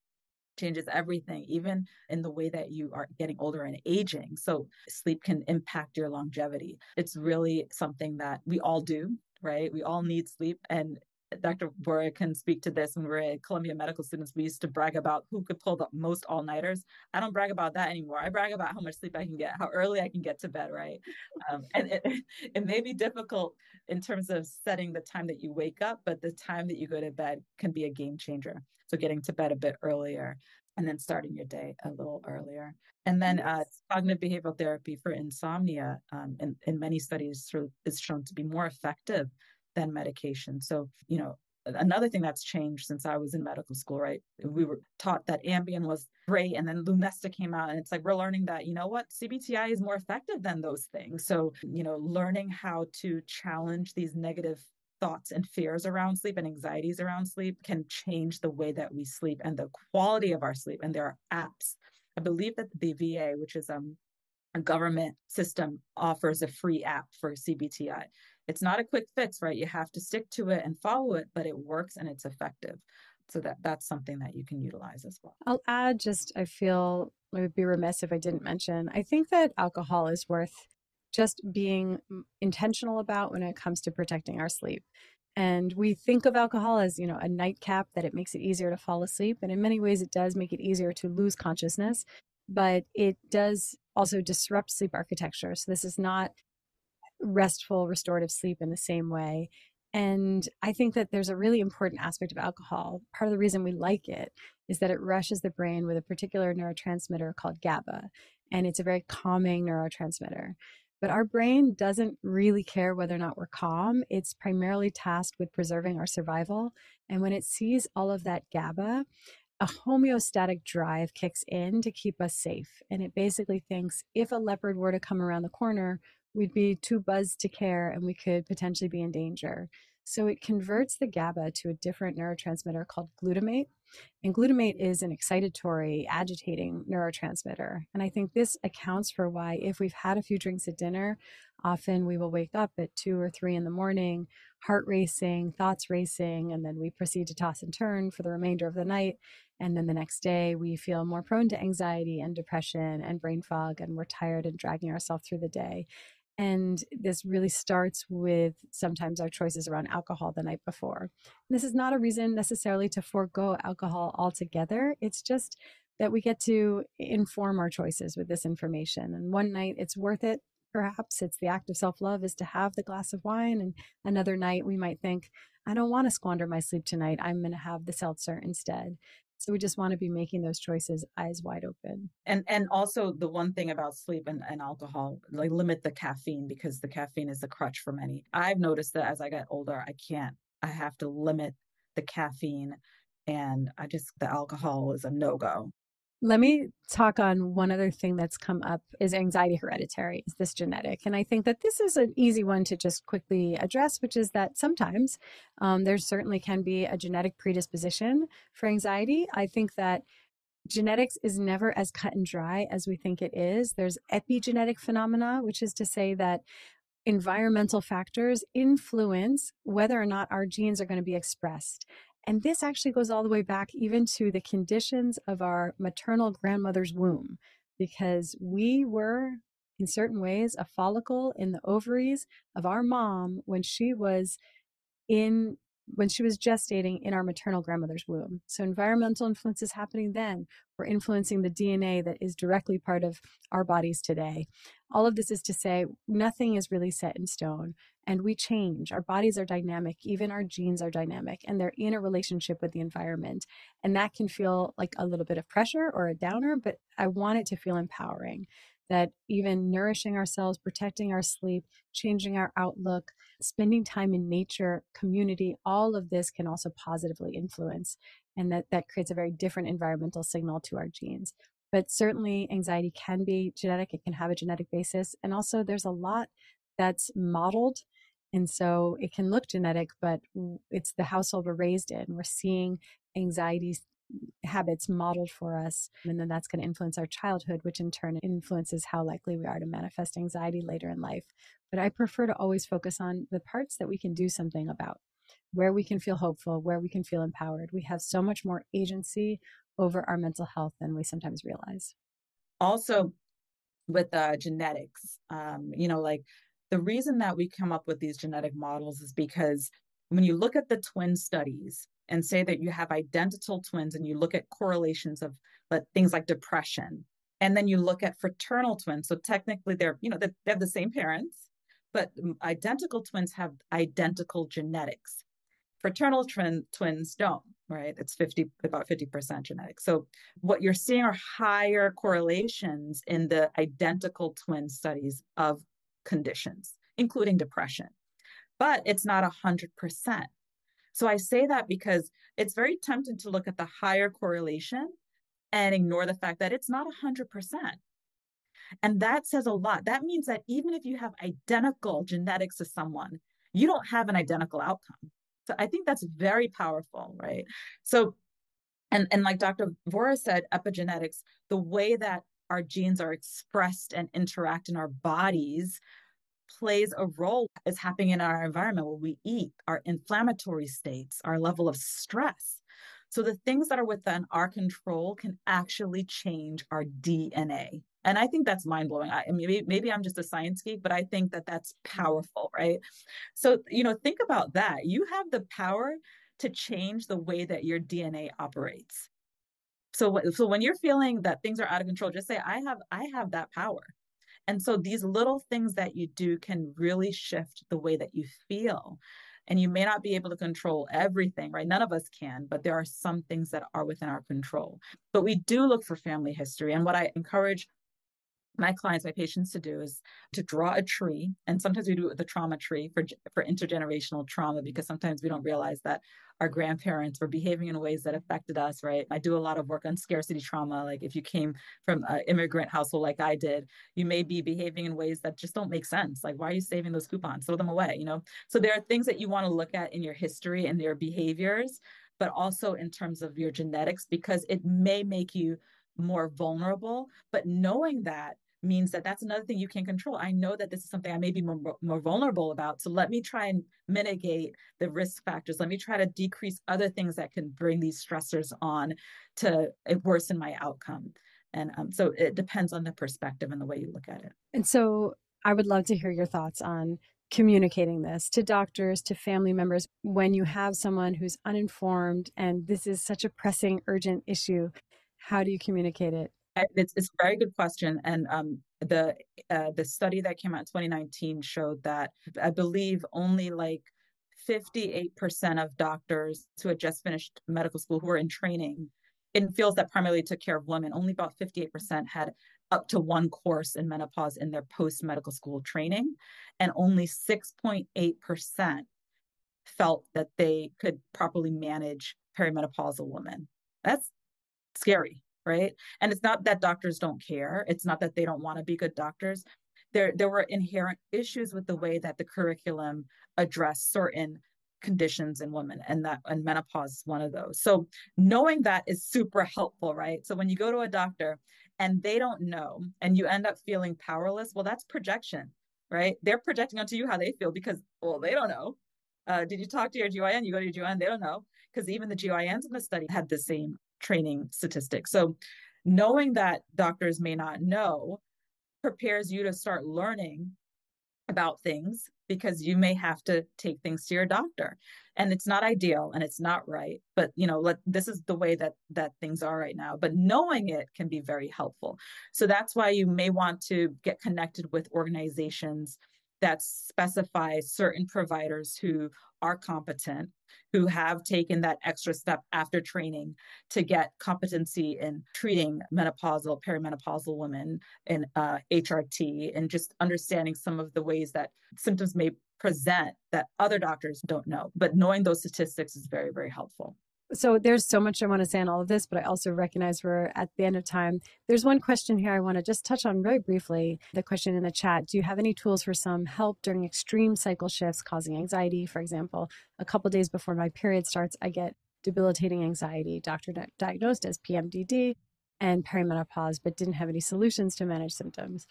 changes everything, even in the way that you are getting older and aging. So, sleep can impact your longevity. It's really something that we all do, right? We all need sleep. And Dr. Vora can speak to this. When we were at Columbia Medical students, we used to brag about who could pull the most all nighters. I don't brag about that anymore. I brag about how much sleep I can get, how early I can get to bed, right? Um, and it, it may be difficult in terms of setting the time that you wake up, but the time that you go to bed can be a game changer. So getting to bed a bit earlier and then starting your day a little earlier. And then uh, cognitive behavioral therapy for insomnia um, in, in many studies is shown to be more effective than medication. So, you know, another thing that's changed since I was in medical school, right? We were taught that Ambien was great, and then Lunesta came out, and it's like we're learning that you know what CBTI is more effective than those things. So you know, learning how to challenge these negative thoughts and fears around sleep and anxieties around sleep can change the way that we sleep and the quality of our sleep. And there are apps. I believe that the VA, which is um, a government system, offers a free app for CBTI it's not a quick fix, right? You have to stick to it and follow it, but it works and it's effective. So that that's something that you can utilize as well. I'll add just I feel I would be remiss if I didn't mention. I think that alcohol is worth just being intentional about when it comes to protecting our sleep. And we think of alcohol as, you know, a nightcap that it makes it easier to fall asleep. And in many ways, it does make it easier to lose consciousness, but it does also disrupt sleep architecture. So this is not restful, restorative sleep in the same way. And I think that there's a really important aspect of alcohol. Part of the reason we like it is that it rushes the brain with a particular neurotransmitter called GABA. And it's a very calming neurotransmitter. But our brain doesn't really care whether or not we're calm. It's primarily tasked with preserving our survival. And when it sees all of that GABA, a homeostatic drive kicks in to keep us safe. And it basically thinks if a leopard were to come around the corner, we'd be too buzzed to care and we could potentially be in danger. So it converts the GABA to a different neurotransmitter called glutamate. And glutamate is an excitatory, agitating neurotransmitter. And I think this accounts for why, if we've had a few drinks at dinner, often we will wake up at two or three in the morning, heart racing, thoughts racing, and then we proceed to toss and turn for the remainder of the night. And then the next day, we feel more prone to anxiety and depression and brain fog, and we're tired and dragging ourselves through the day. And this really starts with sometimes our choices around alcohol the night before. And this is not a reason necessarily to forego alcohol altogether. It's just that we get to inform our choices with this information. And one night it's worth it. Perhaps it's the act of self love is to have the glass of wine. And another night we might think, I don't want to squander my sleep tonight. I'm going to have the seltzer instead. So we just want to be making those choices eyes wide open. And and also the one thing about sleep and, and alcohol, like limit the caffeine because the caffeine is the crutch for many. I've noticed that as I get older, I can't, I have to limit the caffeine and I just the alcohol is a no-go. Let me talk on one other thing that's come up is anxiety hereditary. Is this genetic? And I think that this is an easy one to just quickly address, which is that sometimes um, there certainly can be a genetic predisposition for anxiety. I think that genetics is never as cut and dry as we think it is. There's epigenetic phenomena, which is to say that environmental factors influence whether or not our genes are going to be expressed. And this actually goes all the way back even to the conditions of our maternal grandmother's womb, because we were, in certain ways, a follicle in the ovaries of our mom when she was in when she was gestating in our maternal grandmother's womb. So environmental influences happening then were influencing the DNA that is directly part of our bodies today. All of this is to say nothing is really set in stone and we change. Our bodies are dynamic, even our genes are dynamic, and they're in a relationship with the environment. And that can feel like a little bit of pressure or a downer, but I want it to feel empowering that even nourishing ourselves, protecting our sleep, changing our outlook, spending time in nature, community, all of this can also positively influence. And that, that creates a very different environmental signal to our genes. But certainly, anxiety can be genetic, it can have a genetic basis. And also, there's a lot that's modeled and so it can look genetic, but it's the household we're raised in. We're seeing anxiety habits modeled for us. And then that's going to influence our childhood, which in turn influences how likely we are to manifest anxiety later in life. But I prefer to always focus on the parts that we can do something about, where we can feel hopeful, where we can feel empowered. We have so much more agency over our mental health than we sometimes realize. Also, with uh, genetics, um, you know, like the reason that we come up with these genetic models is because when you look at the twin studies and say that you have identical twins and you look at correlations of things like depression, and then you look at fraternal twins, so technically they're, you know, they have the same parents, but identical twins have identical genetics. Fraternal twin, twins don't, right? It's 50, about 50% genetic. So what you're seeing are higher correlations in the identical twin studies of conditions, including depression. But it's not 100%. So I say that because it's very tempting to look at the higher correlation and ignore the fact that it's not 100%. And that says a lot. That means that even if you have identical genetics to someone, you don't have an identical outcome. So I think that's very powerful, right? So, and, and like Dr. Vora said, epigenetics, the way that our genes are expressed and interact in our bodies plays a role is happening in our environment what we eat our inflammatory states our level of stress. So the things that are within our control can actually change our dna and i think that's mind-blowing. I, maybe, maybe i'm just a science geek but i think that that's powerful right? So you know think about that. You have the power to change the way that your dna operates. So, so when you're feeling that things are out of control, just say, I have, I have that power. And so these little things that you do can really shift the way that you feel. And you may not be able to control everything, right? None of us can, but there are some things that are within our control. But we do look for family history. And what I encourage my clients, my patients to do is to draw a tree. And sometimes we do it with the trauma tree for, for intergenerational trauma because sometimes we don't realize that our grandparents were behaving in ways that affected us, right? I do a lot of work on scarcity trauma. Like if you came from an immigrant household like I did, you may be behaving in ways that just don't make sense. Like, why are you saving those coupons? Throw them away, you know? So there are things that you want to look at in your history and their behaviors, but also in terms of your genetics, because it may make you more vulnerable. But knowing that means that that's another thing you can control. I know that this is something I may be more, more vulnerable about. So let me try and mitigate the risk factors. Let me try to decrease other things that can bring these stressors on to worsen my outcome. And um, so it depends on the perspective and the way you look at it. And so I would love to hear your thoughts on communicating this to doctors, to family members, when you have someone who's uninformed and this is such a pressing, urgent issue. How do you communicate it? It's, it's a very good question, and um, the uh, the study that came out in 2019 showed that I believe only like 58% of doctors who had just finished medical school who were in training in fields that primarily took care of women, only about 58% had up to one course in menopause in their post medical school training, and only 6.8% felt that they could properly manage perimenopausal women. That's scary right? And it's not that doctors don't care. It's not that they don't want to be good doctors. There, there were inherent issues with the way that the curriculum addressed certain conditions in women and that and menopause is one of those so knowing that is super helpful right so when you go to a doctor and they don't know and you end up feeling powerless well that's projection right they're projecting onto you how they feel because well they don't know uh, did you talk to your GYN? You go to your GYN, they don't know because even the GYNs in the study had the same training statistics. So knowing that doctors may not know prepares you to start learning about things because you may have to take things to your doctor and it's not ideal and it's not right but you know let this is the way that that things are right now but knowing it can be very helpful so that's why you may want to get connected with organizations that specify certain providers who are competent, who have taken that extra step after training to get competency in treating menopausal, perimenopausal women in uh, HRT, and just understanding some of the ways that symptoms may present that other doctors don't know. But knowing those statistics is very, very helpful. So there's so much I want to say on all of this, but I also recognize we're at the end of time. There's one question here I want to just touch on very briefly. The question in the chat Do you have any tools for some help during extreme cycle shifts causing anxiety? For example, a couple days before my period starts, I get debilitating anxiety. Doctor diagnosed as PMDD and perimenopause, but didn't have any solutions to manage symptoms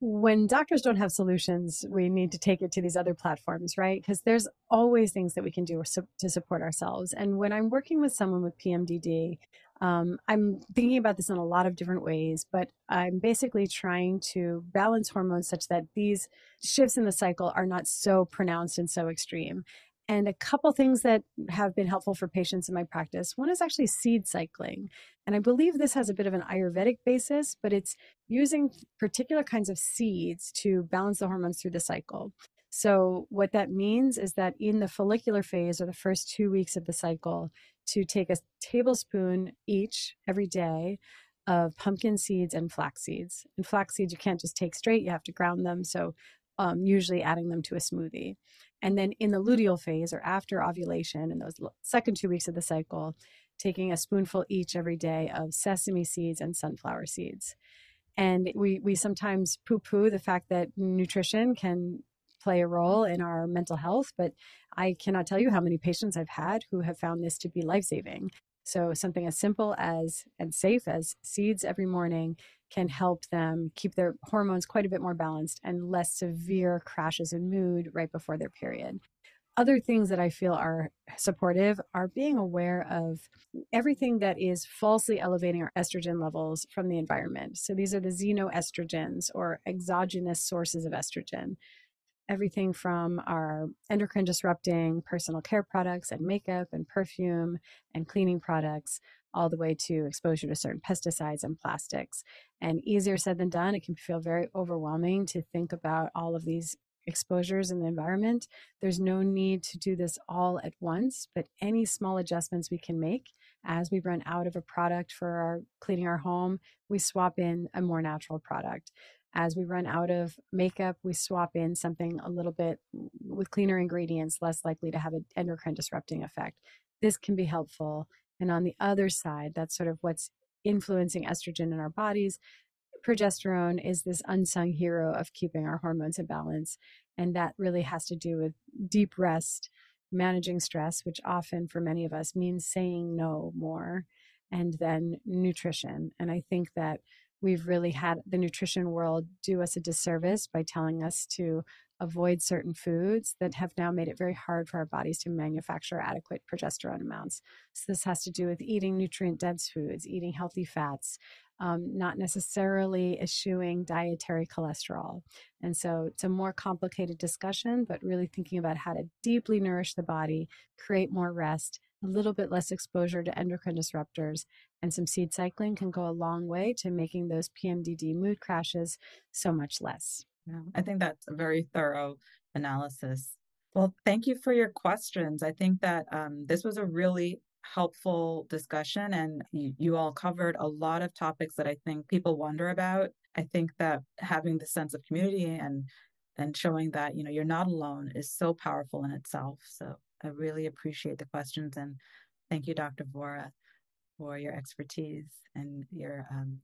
when doctors don't have solutions, we need to take it to these other platforms, right? Because there's always things that we can do to support ourselves. And when I'm working with someone with PMDD, um, I'm thinking about this in a lot of different ways, but I'm basically trying to balance hormones such that these shifts in the cycle are not so pronounced and so extreme. And a couple things that have been helpful for patients in my practice. One is actually seed cycling. And I believe this has a bit of an Ayurvedic basis, but it's using particular kinds of seeds to balance the hormones through the cycle. So, what that means is that in the follicular phase or the first two weeks of the cycle, to take a tablespoon each every day of pumpkin seeds and flax seeds. And flax seeds you can't just take straight, you have to ground them. So, um, usually adding them to a smoothie. And then in the luteal phase or after ovulation, in those second two weeks of the cycle, taking a spoonful each every day of sesame seeds and sunflower seeds. And we, we sometimes poo poo the fact that nutrition can play a role in our mental health, but I cannot tell you how many patients I've had who have found this to be life saving. So, something as simple as and safe as seeds every morning can help them keep their hormones quite a bit more balanced and less severe crashes in mood right before their period. Other things that I feel are supportive are being aware of everything that is falsely elevating our estrogen levels from the environment. So these are the xenoestrogens or exogenous sources of estrogen. Everything from our endocrine disrupting personal care products and makeup and perfume and cleaning products all the way to exposure to certain pesticides and plastics. And easier said than done, it can feel very overwhelming to think about all of these exposures in the environment. There's no need to do this all at once, but any small adjustments we can make as we run out of a product for our cleaning our home, we swap in a more natural product. As we run out of makeup, we swap in something a little bit with cleaner ingredients, less likely to have an endocrine disrupting effect. This can be helpful. And on the other side, that's sort of what's influencing estrogen in our bodies. Progesterone is this unsung hero of keeping our hormones in balance. And that really has to do with deep rest, managing stress, which often for many of us means saying no more, and then nutrition. And I think that we've really had the nutrition world do us a disservice by telling us to avoid certain foods that have now made it very hard for our bodies to manufacture adequate progesterone amounts. So, this has to do with eating nutrient dense foods, eating healthy fats, um, not necessarily eschewing dietary cholesterol. And so, it's a more complicated discussion, but really thinking about how to deeply nourish the body, create more rest, a little bit less exposure to endocrine disruptors, and some seed cycling can go a long way to making those PMDD mood crashes so much less. Yeah, I think that's a very thorough analysis. Well, thank you for your questions. I think that um, this was a really helpful discussion, and you, you all covered a lot of topics that I think people wonder about. I think that having the sense of community and and showing that you know you're not alone is so powerful in itself. So I really appreciate the questions and thank you, Dr. Vora, for your expertise and your um,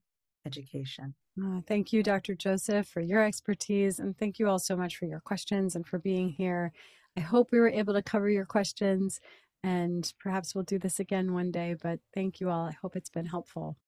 education. Uh, thank you, Dr. Joseph, for your expertise. And thank you all so much for your questions and for being here. I hope we were able to cover your questions and perhaps we'll do this again one day. But thank you all. I hope it's been helpful.